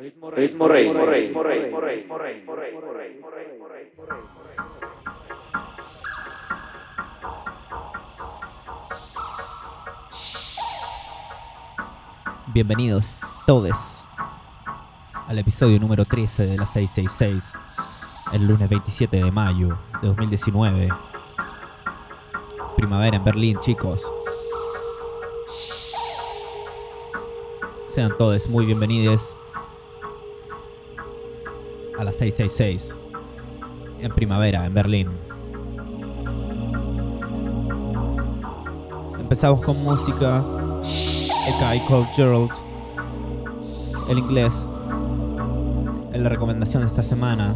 Ritmo rey, ritmo rey, ritmo rey, ritmo rey, ritmo rey, ritmo rey, ritmo Bienvenidos todos al episodio número 13 de la 666, el lunes 27 de mayo de 2019. Primavera en Berlín, chicos. Sean todos muy bienvenidos a la 666 en primavera en Berlín. Empezamos con música. A Guy Called Gerald. El inglés. En la recomendación de esta semana.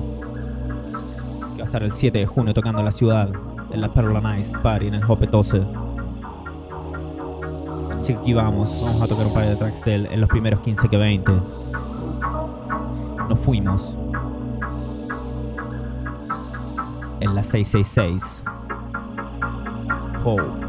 Que va a estar el 7 de junio tocando la ciudad. En la Perla Nice Party en el Hope 12. Así que aquí vamos. Vamos a tocar un par de tracks de él en los primeros 15 que 20. Nos fuimos. 666. Paul.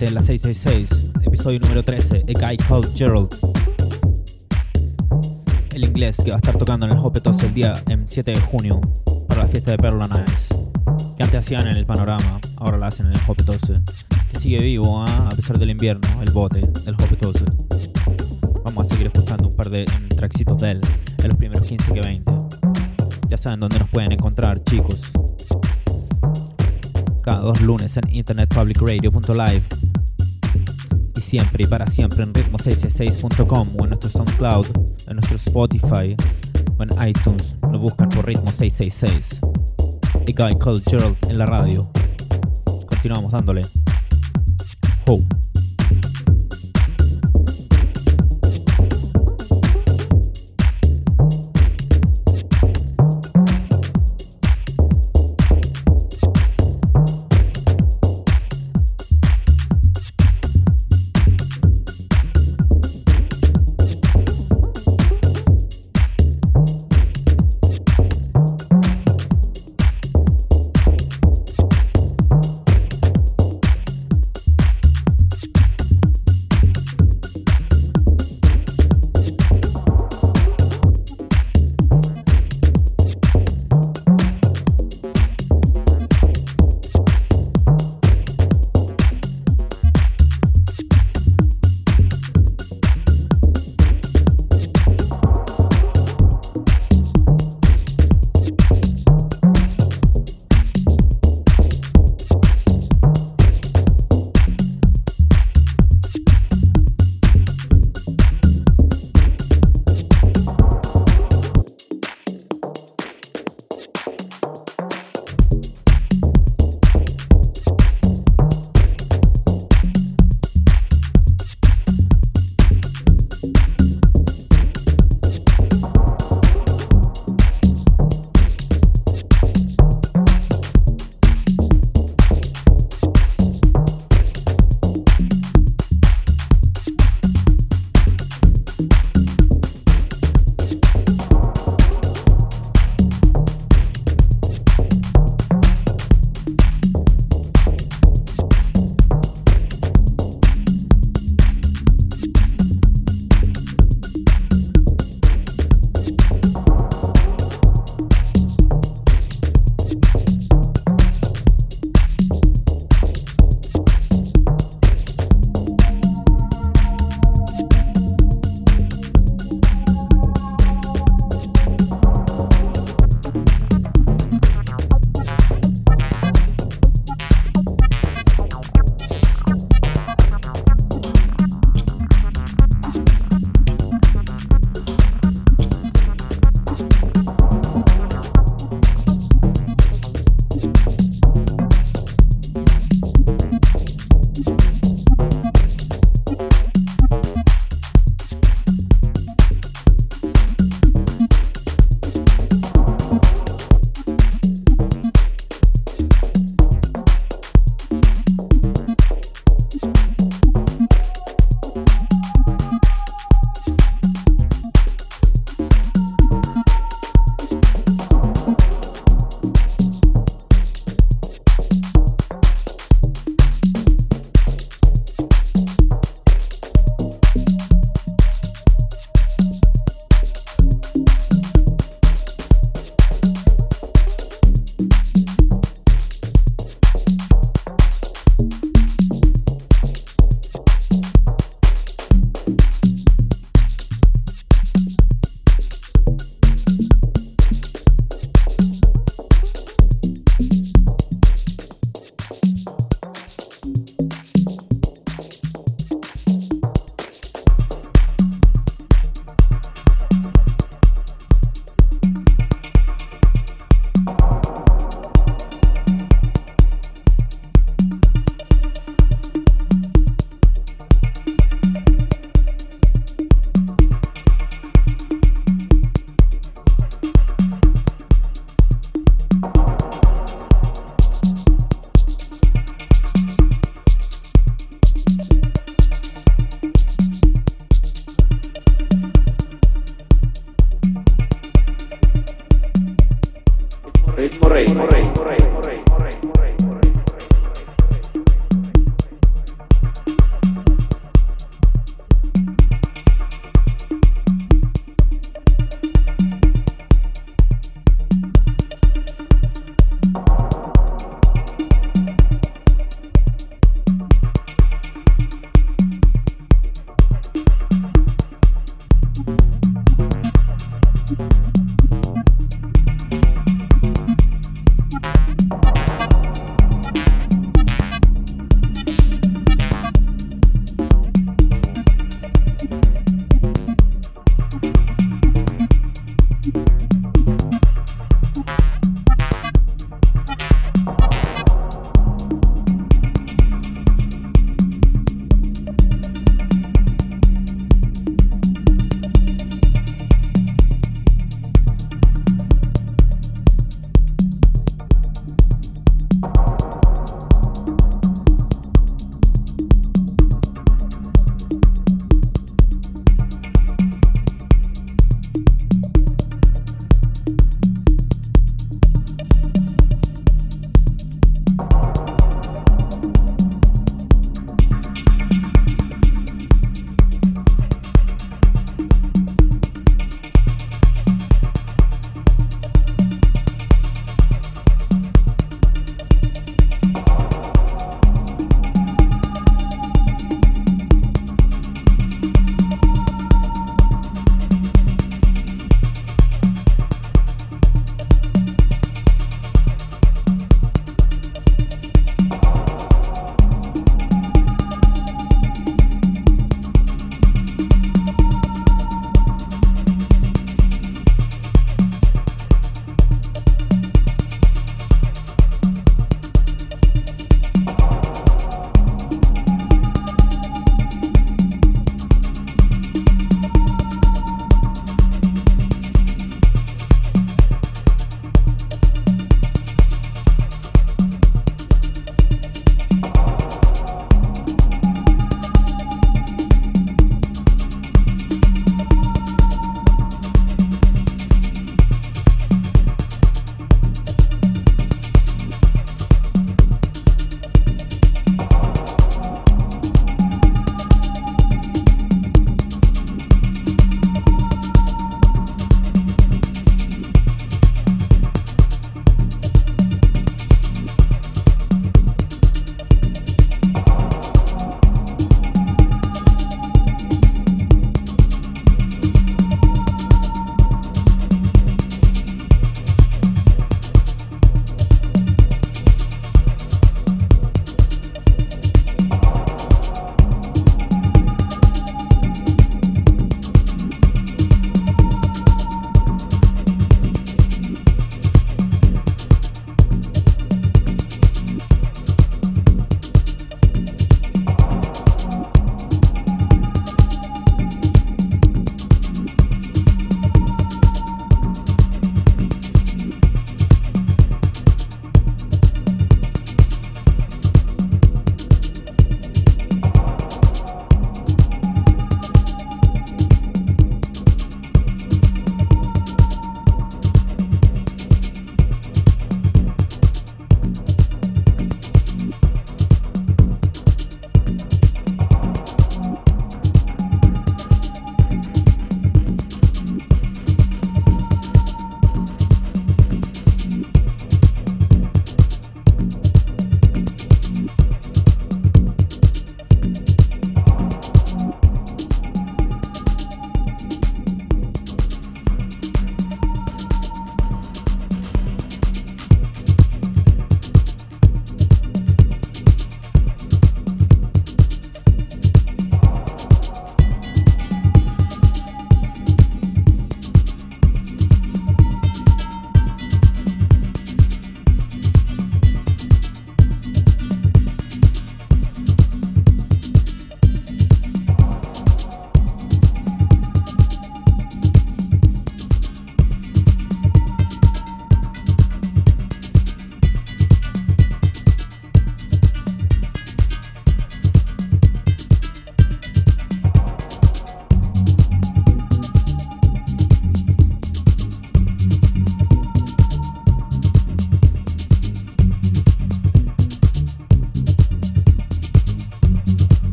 en la 666, episodio número 13, A Guy Called Gerald. El inglés que va a estar tocando en el Hopetos el día en 7 de junio para la fiesta de Perla Nice, que antes hacían en el panorama, ahora la hacen en el Hopetos, que sigue vivo ¿eh? a pesar del invierno, el bote, el Hopetos. Vamos a seguir escuchando un par de traxitos de él en los primeros 15 que 20. Ya saben dónde nos pueden encontrar, chicos cada dos lunes en internetpublicradio.live Siempre y para siempre en ritmo666.com o en nuestro SoundCloud, en nuestro Spotify o en iTunes. Lo buscan por ritmo 666. Y Guy Called Gerald en la radio. Continuamos dándole. Ho.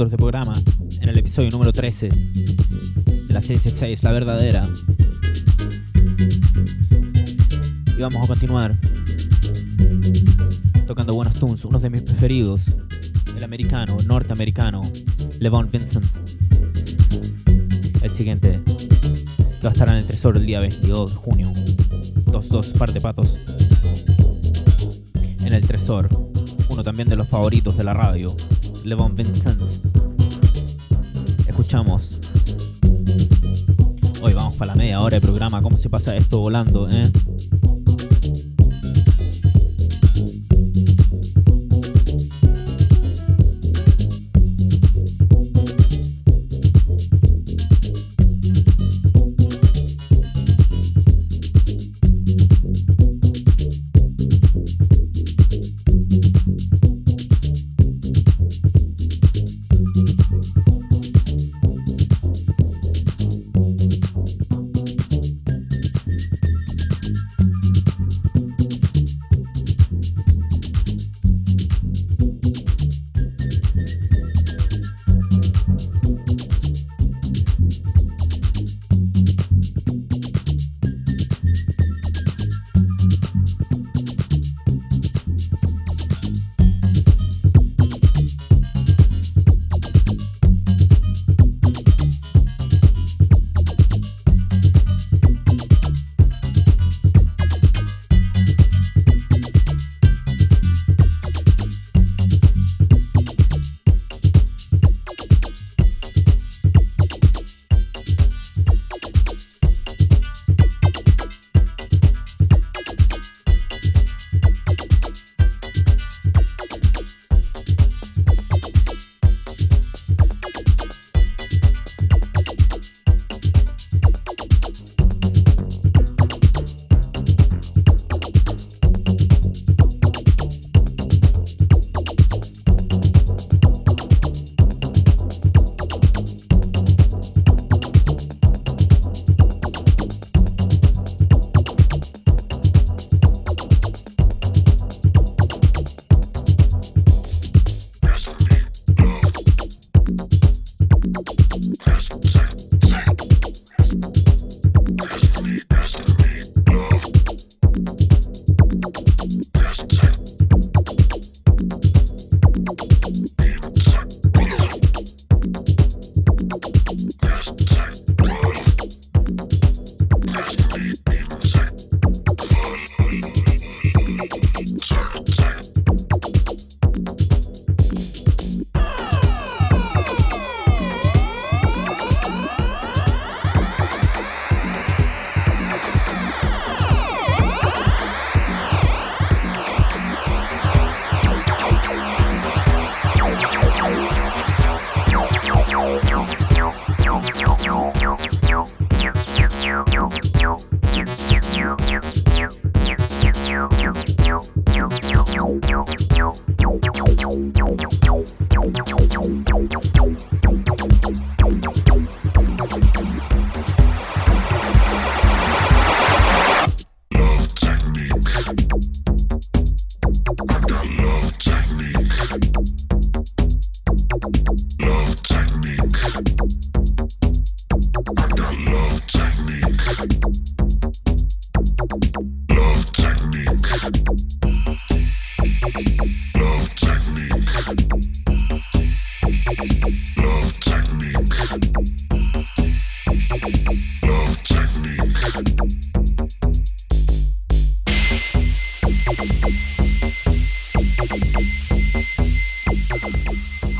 Morey. 20 minutos de programa en el episodio número 13 de la serie 6, La Verdadera. Y vamos a continuar tocando buenos tunes, uno de mis preferidos, el americano, norteamericano, Levon Vincent. El siguiente, va a estar en el Tesoro el día 22 de junio. 2-2, par de patos. En el Tresor, uno también de los favoritos de la radio, Levon Vincent. Escuchamos. Hoy vamos para la media hora de programa. ¿Cómo se pasa esto volando, eh?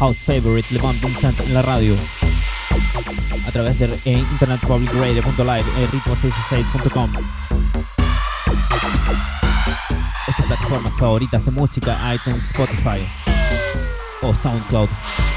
Favorite Levant Vincent en la radio a través de eh, internetpublicradio.live e ritmo66.com Estas plataformas favoritas de música iTunes, Spotify o SoundCloud.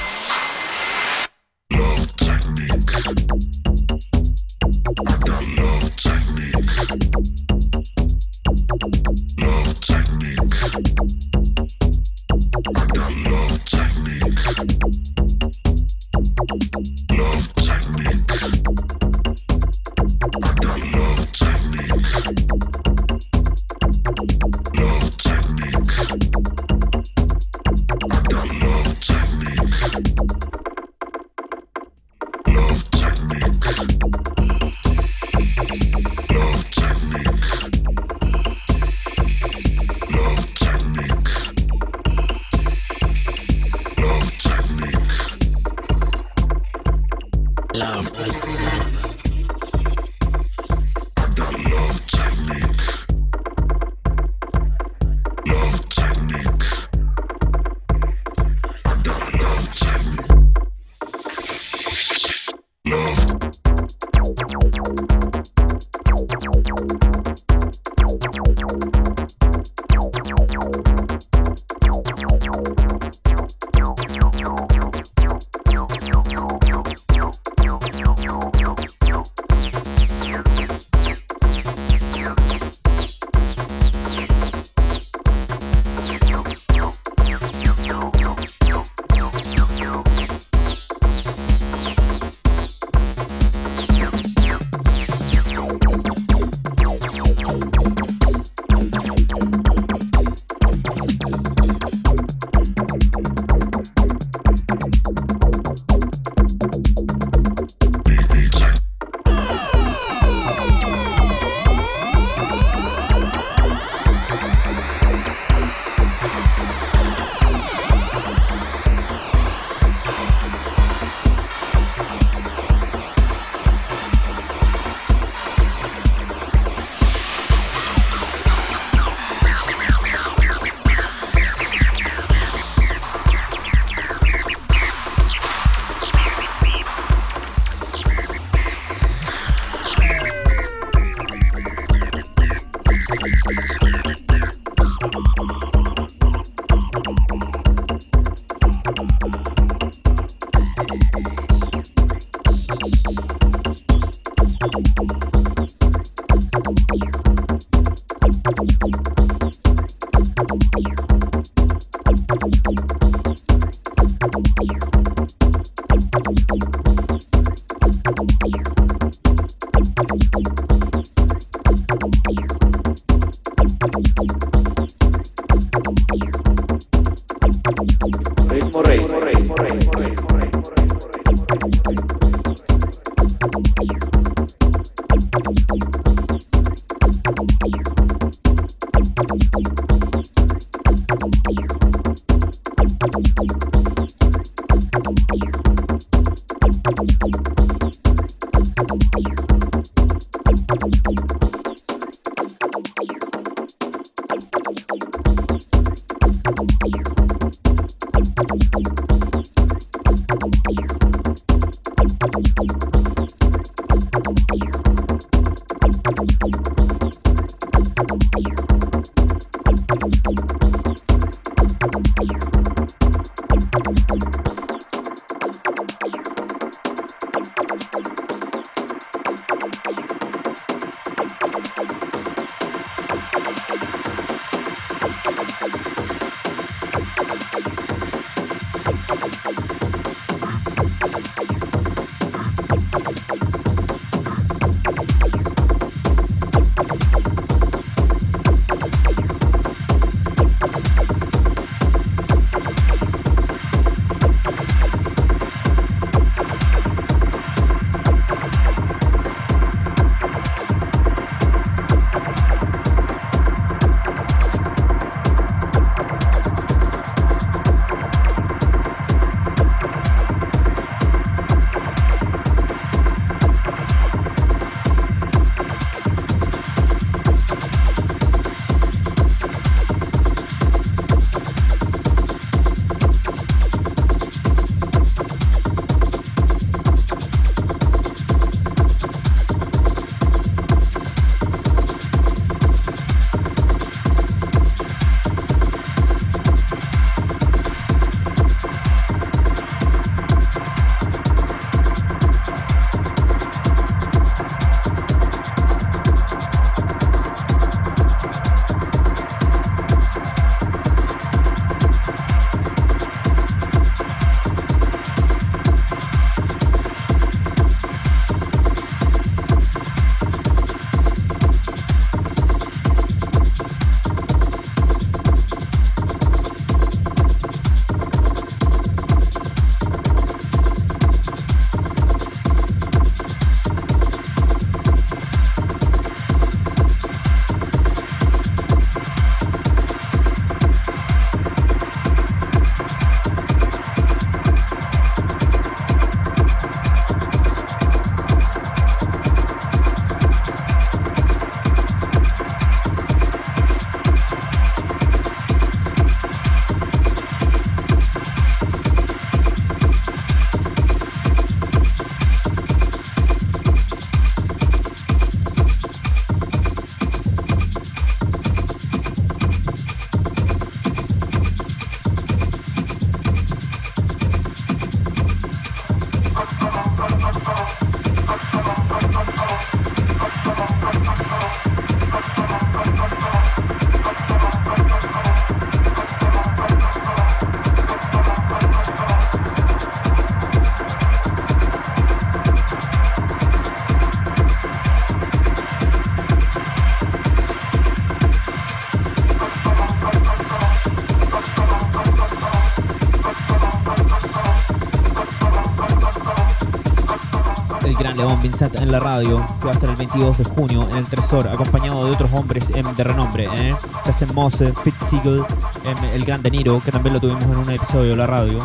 La radio, que va a estar el 22 de junio en el Tresor, acompañado de otros hombres em, de renombre, ¿eh? Cassen Mose, Fitzsiegel, em, el Gran De Niro, que también lo tuvimos en un episodio de la radio.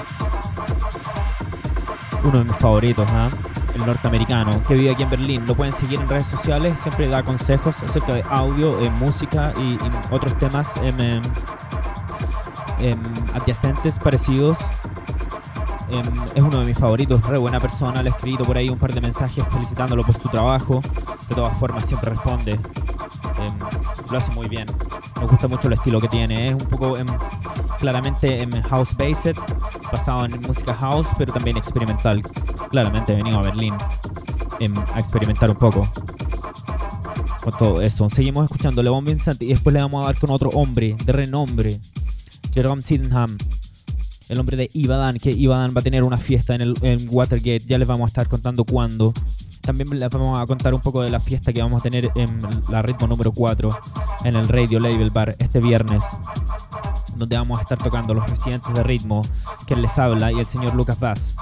Uno de mis favoritos, ¿ah? el norteamericano, que vive aquí en Berlín. Lo pueden seguir en redes sociales, siempre da consejos acerca de audio, eh, música y, y otros temas em, em, em, adyacentes, parecidos. Em, es uno de mis favoritos, re buena persona. Le he escrito por ahí un par de mensajes felicitándolo por su trabajo. De todas formas, siempre responde. Em, lo hace muy bien. Me gusta mucho el estilo que tiene. Es un poco em, claramente house based, basado en música house, pero también experimental. Claramente he venido a Berlín a experimentar un poco con todo eso. Seguimos escuchando Le Bon Vincent y después le vamos a dar con otro hombre de renombre, Jerome Sydenham el hombre de Ibadan, que Ibadan va a tener una fiesta en, el, en Watergate, ya les vamos a estar contando cuándo. También les vamos a contar un poco de la fiesta que vamos a tener en la ritmo número 4 en el Radio Label Bar este viernes, donde vamos a estar tocando los residentes de ritmo, que les habla, y el señor Lucas Bass.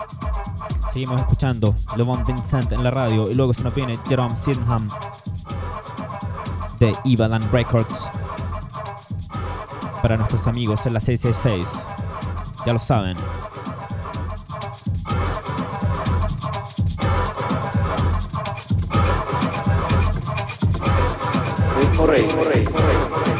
Seguimos escuchando Le Bon Vincent en la radio y luego se nos viene Jerome Sydenham de Ibadan Records para nuestros amigos en la 666. Ya lo saben. Ritmo Rey. Ritmo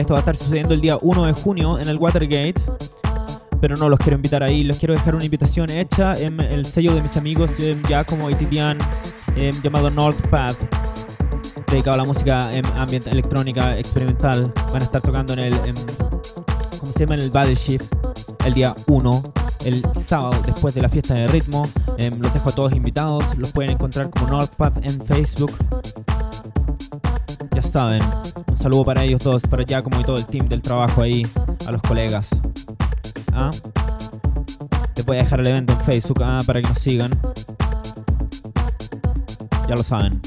esto va a estar sucediendo el día 1 de junio en el Watergate. Pero no los quiero invitar ahí, les quiero dejar una invitación hecha en el sello de mis amigos em, ya como Itidian em, llamado North Path, dedicado a la música en ambiente electrónica experimental. Van a estar tocando en el, em, ¿cómo se llama? En el Battleship el día 1, el sábado después de la fiesta de ritmo. Em, los dejo a todos invitados, los pueden encontrar como North Path en Facebook. Ya saben, un saludo para ellos dos, para ya como y todo el team del trabajo ahí, a los colegas. ¿Ah? Les voy a dejar el evento en Facebook ah, para que nos sigan. Ya lo saben.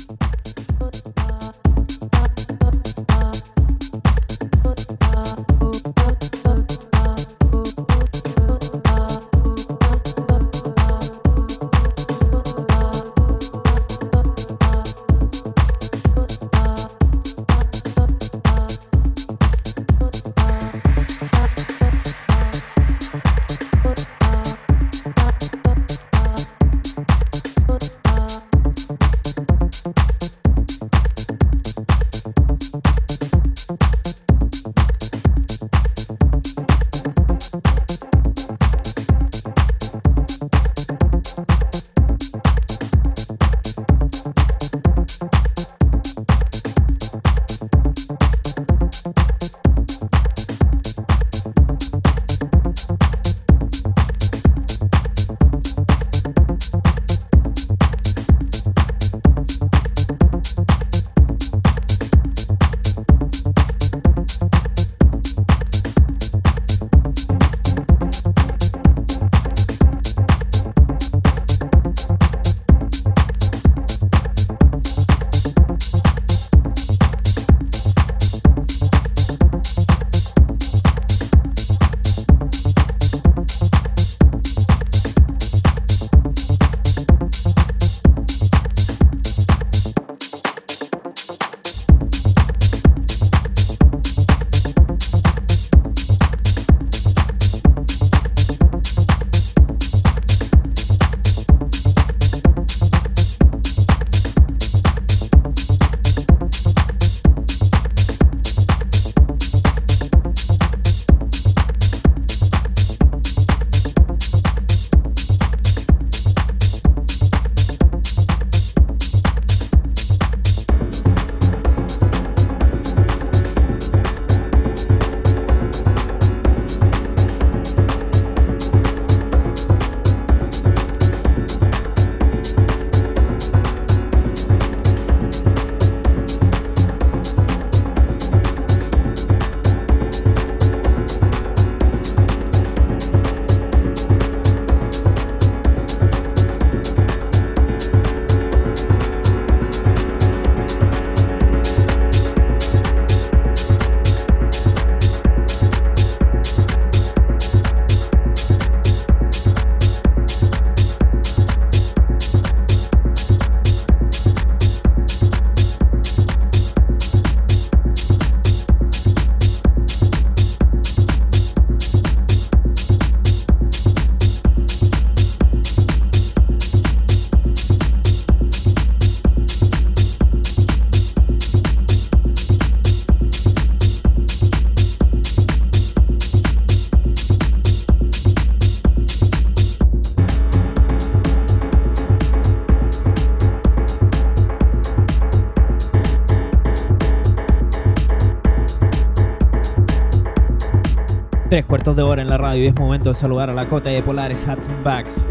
Cuartos de hora en la radio y es momento de saludar a la cota de Polares Hats and Bags.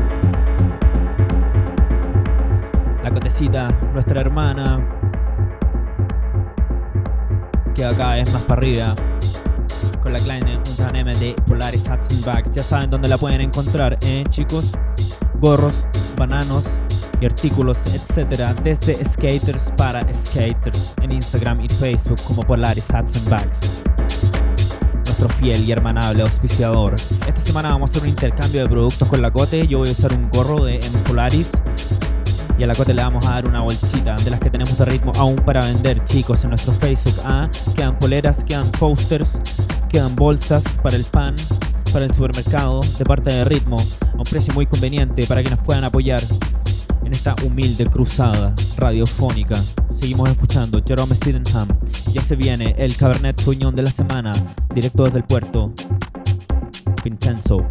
La cotecita, nuestra hermana, que acá es más para arriba, con la kleine Unternehmen de Polaris Hats and Bags. Ya saben dónde la pueden encontrar, ¿eh, chicos? Gorros, bananos y artículos, etcétera, desde skaters para skaters en Instagram y Facebook como Polaris Hats and Bags fiel y hermanable auspiciador. Esta semana vamos a hacer un intercambio de productos con la Cote. Yo voy a usar un gorro de M Polaris Y a la cuota le vamos a dar una bolsita de las que tenemos de ritmo aún para vender, chicos, en nuestro Facebook. Ah, quedan poleras, quedan posters, quedan bolsas para el pan, para el supermercado, de parte de ritmo, a un precio muy conveniente para que nos puedan apoyar esta humilde cruzada radiofónica. Seguimos escuchando Jerome Sydenham. Ya se viene el Cabernet Sauvignon de la semana, directo desde el puerto. Vincenzo.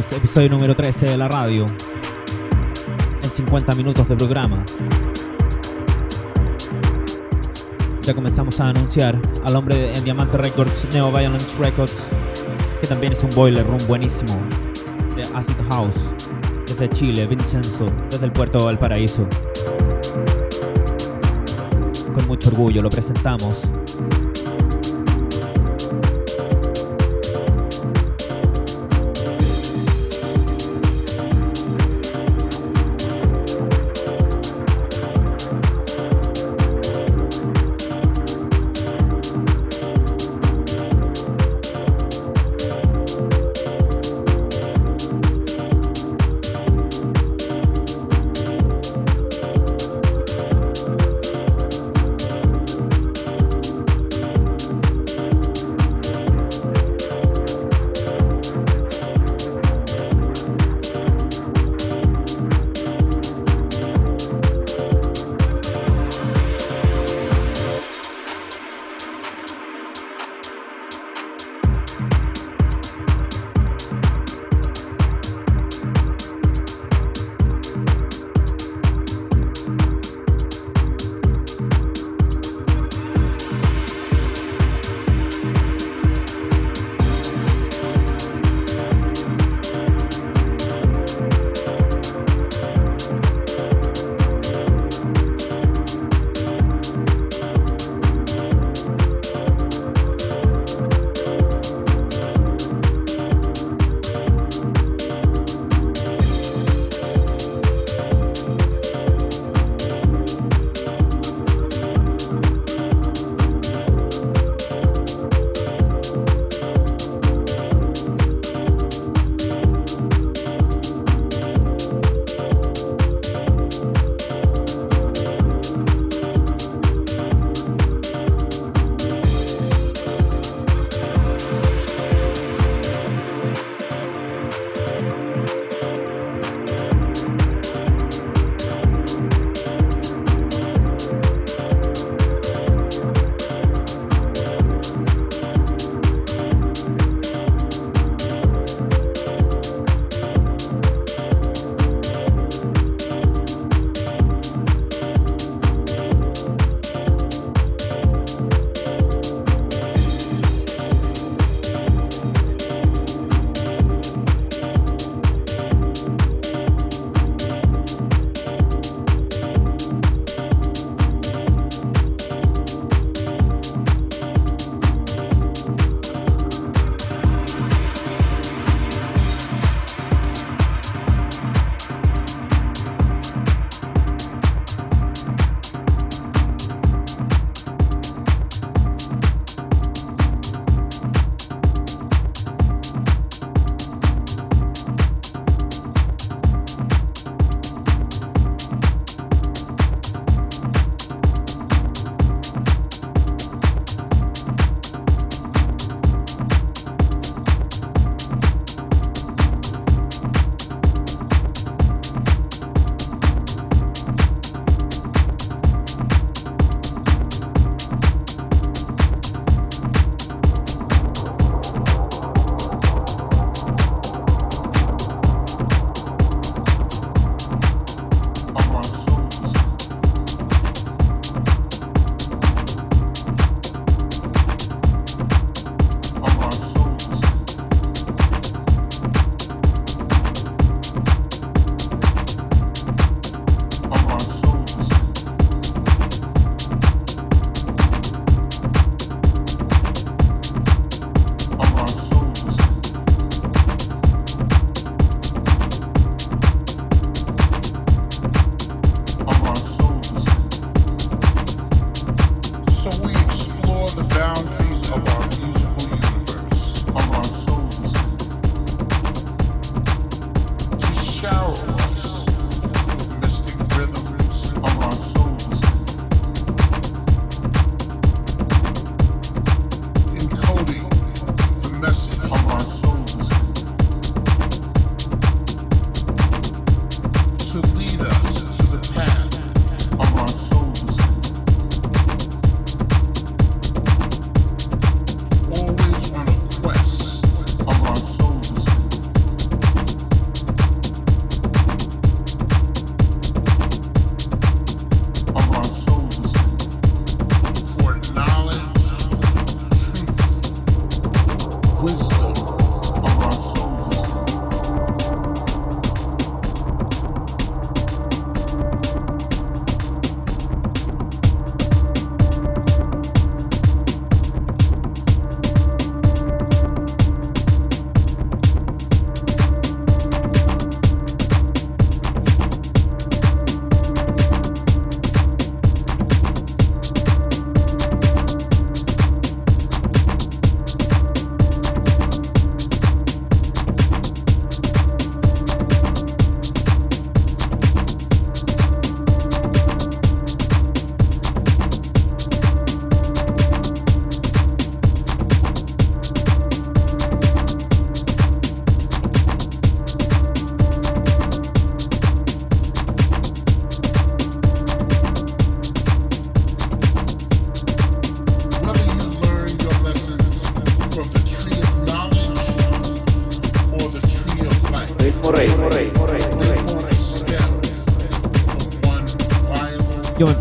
Episodio número 13 de la radio. En 50 minutos de programa. Ya comenzamos a anunciar al hombre en Diamante Records, Neo Violence Records, que también es un boiler room buenísimo de Acid House, desde Chile, Vincenzo, desde el puerto de Valparaíso. Con mucho orgullo lo presentamos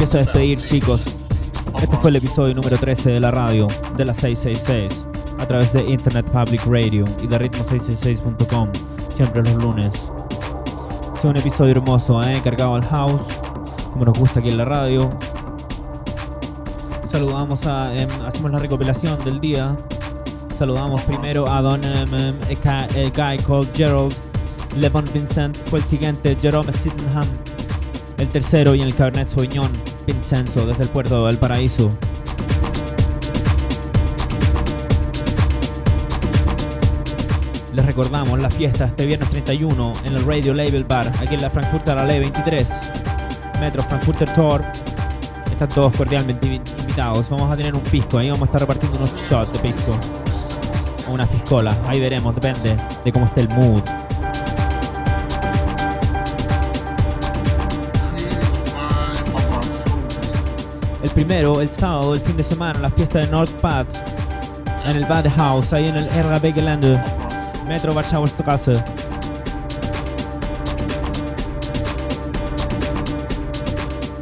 empiezo a despedir, chicos. Este fue el episodio número 13 de la radio de la 666 a través de Internet Public Radio y de ritmo666.com, siempre los lunes. Es un episodio hermoso, ¿eh? cargado al house, como nos gusta aquí en la radio. Saludamos a, em, hacemos la recopilación del día. Saludamos primero a Don ca- a guy called Gerald. Levon Vincent fue el siguiente, Jerome Sydenham. El tercero y en el Cabernet Sauvignon, Vincenzo, desde el puerto de Valparaíso. Les recordamos la fiesta este viernes 31 en el Radio Label Bar, aquí en la Frankfurter Allee 23, Metro Frankfurter Tor. Están todos cordialmente invi- invitados. Vamos a tener un pisco, ahí vamos a estar repartiendo unos shots de pisco. O una piscola, ahí veremos, depende de cómo esté el mood. El primero, el sábado, el fin de semana, la fiesta de North Pad en el Bad House, ahí en el Erra Begelande, Metro Warschauer Straße.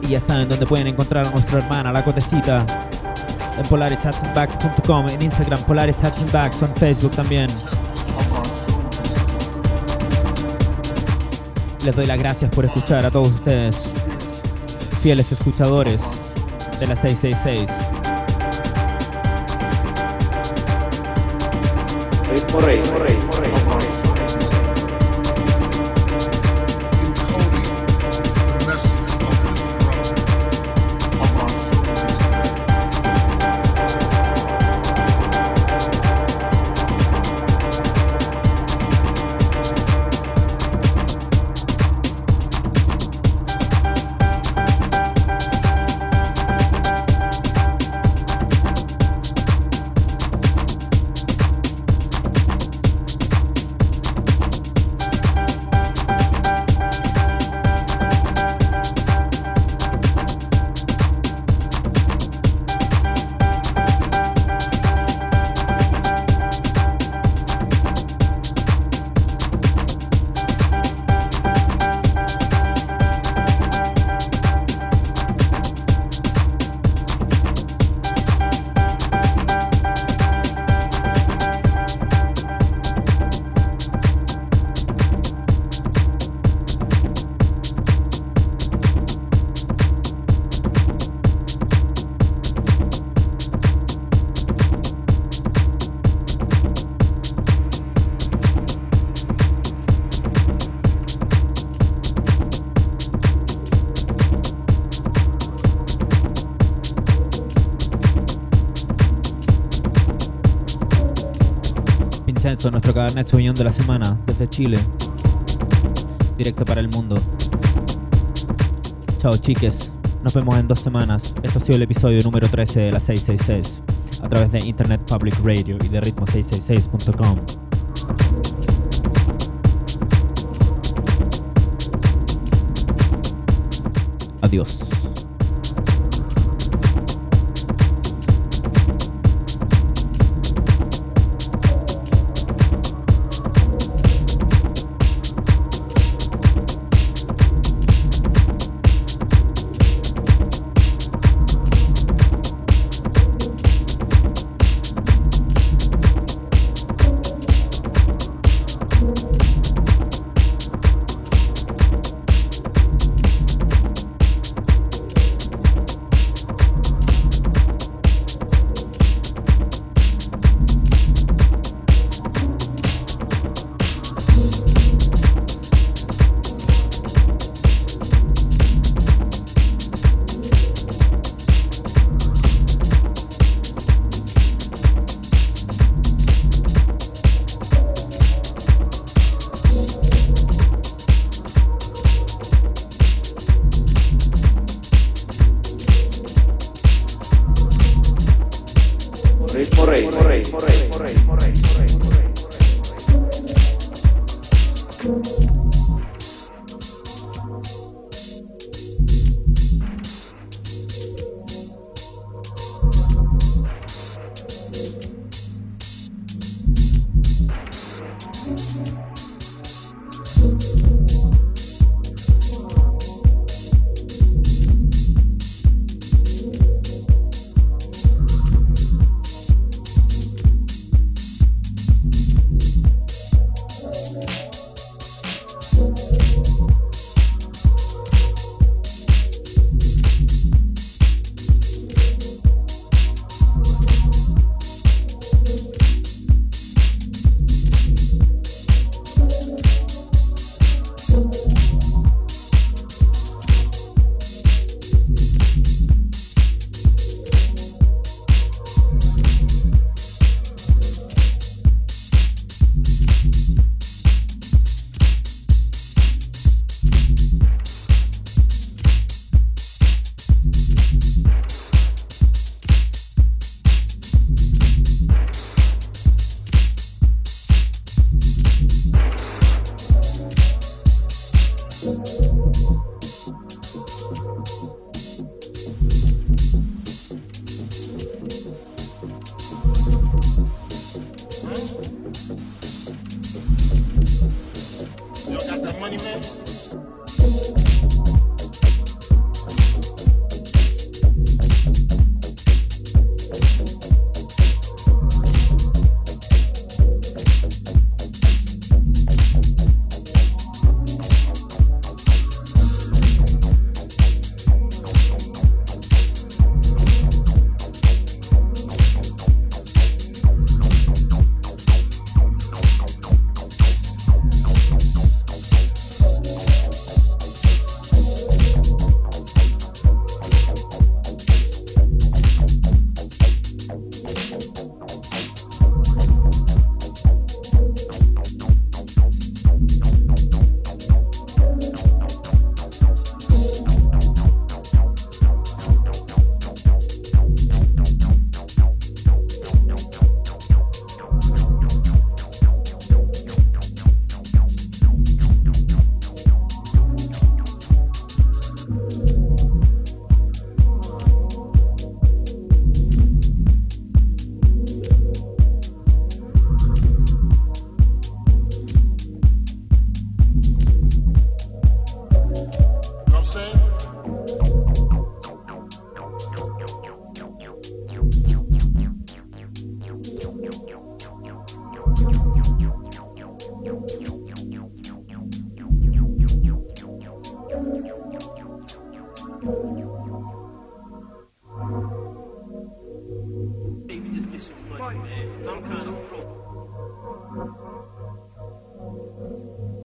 Y ya saben dónde pueden encontrar a nuestra hermana, la cotecita, en polarishatchenbacks.com, en Instagram, polarishatchenbacks, en Facebook también. Les doy las gracias por escuchar a todos ustedes, fieles escuchadores de la 666. Correy, correy, correy, nuestro Cabernet Sauvignon de la semana, desde Chile. Directo para el mundo. Chao chiques, nos vemos en dos semanas. Esto ha sido el episodio número 13 de la 666, a través de Internet Public Radio y de ritmo666.com. Adiós.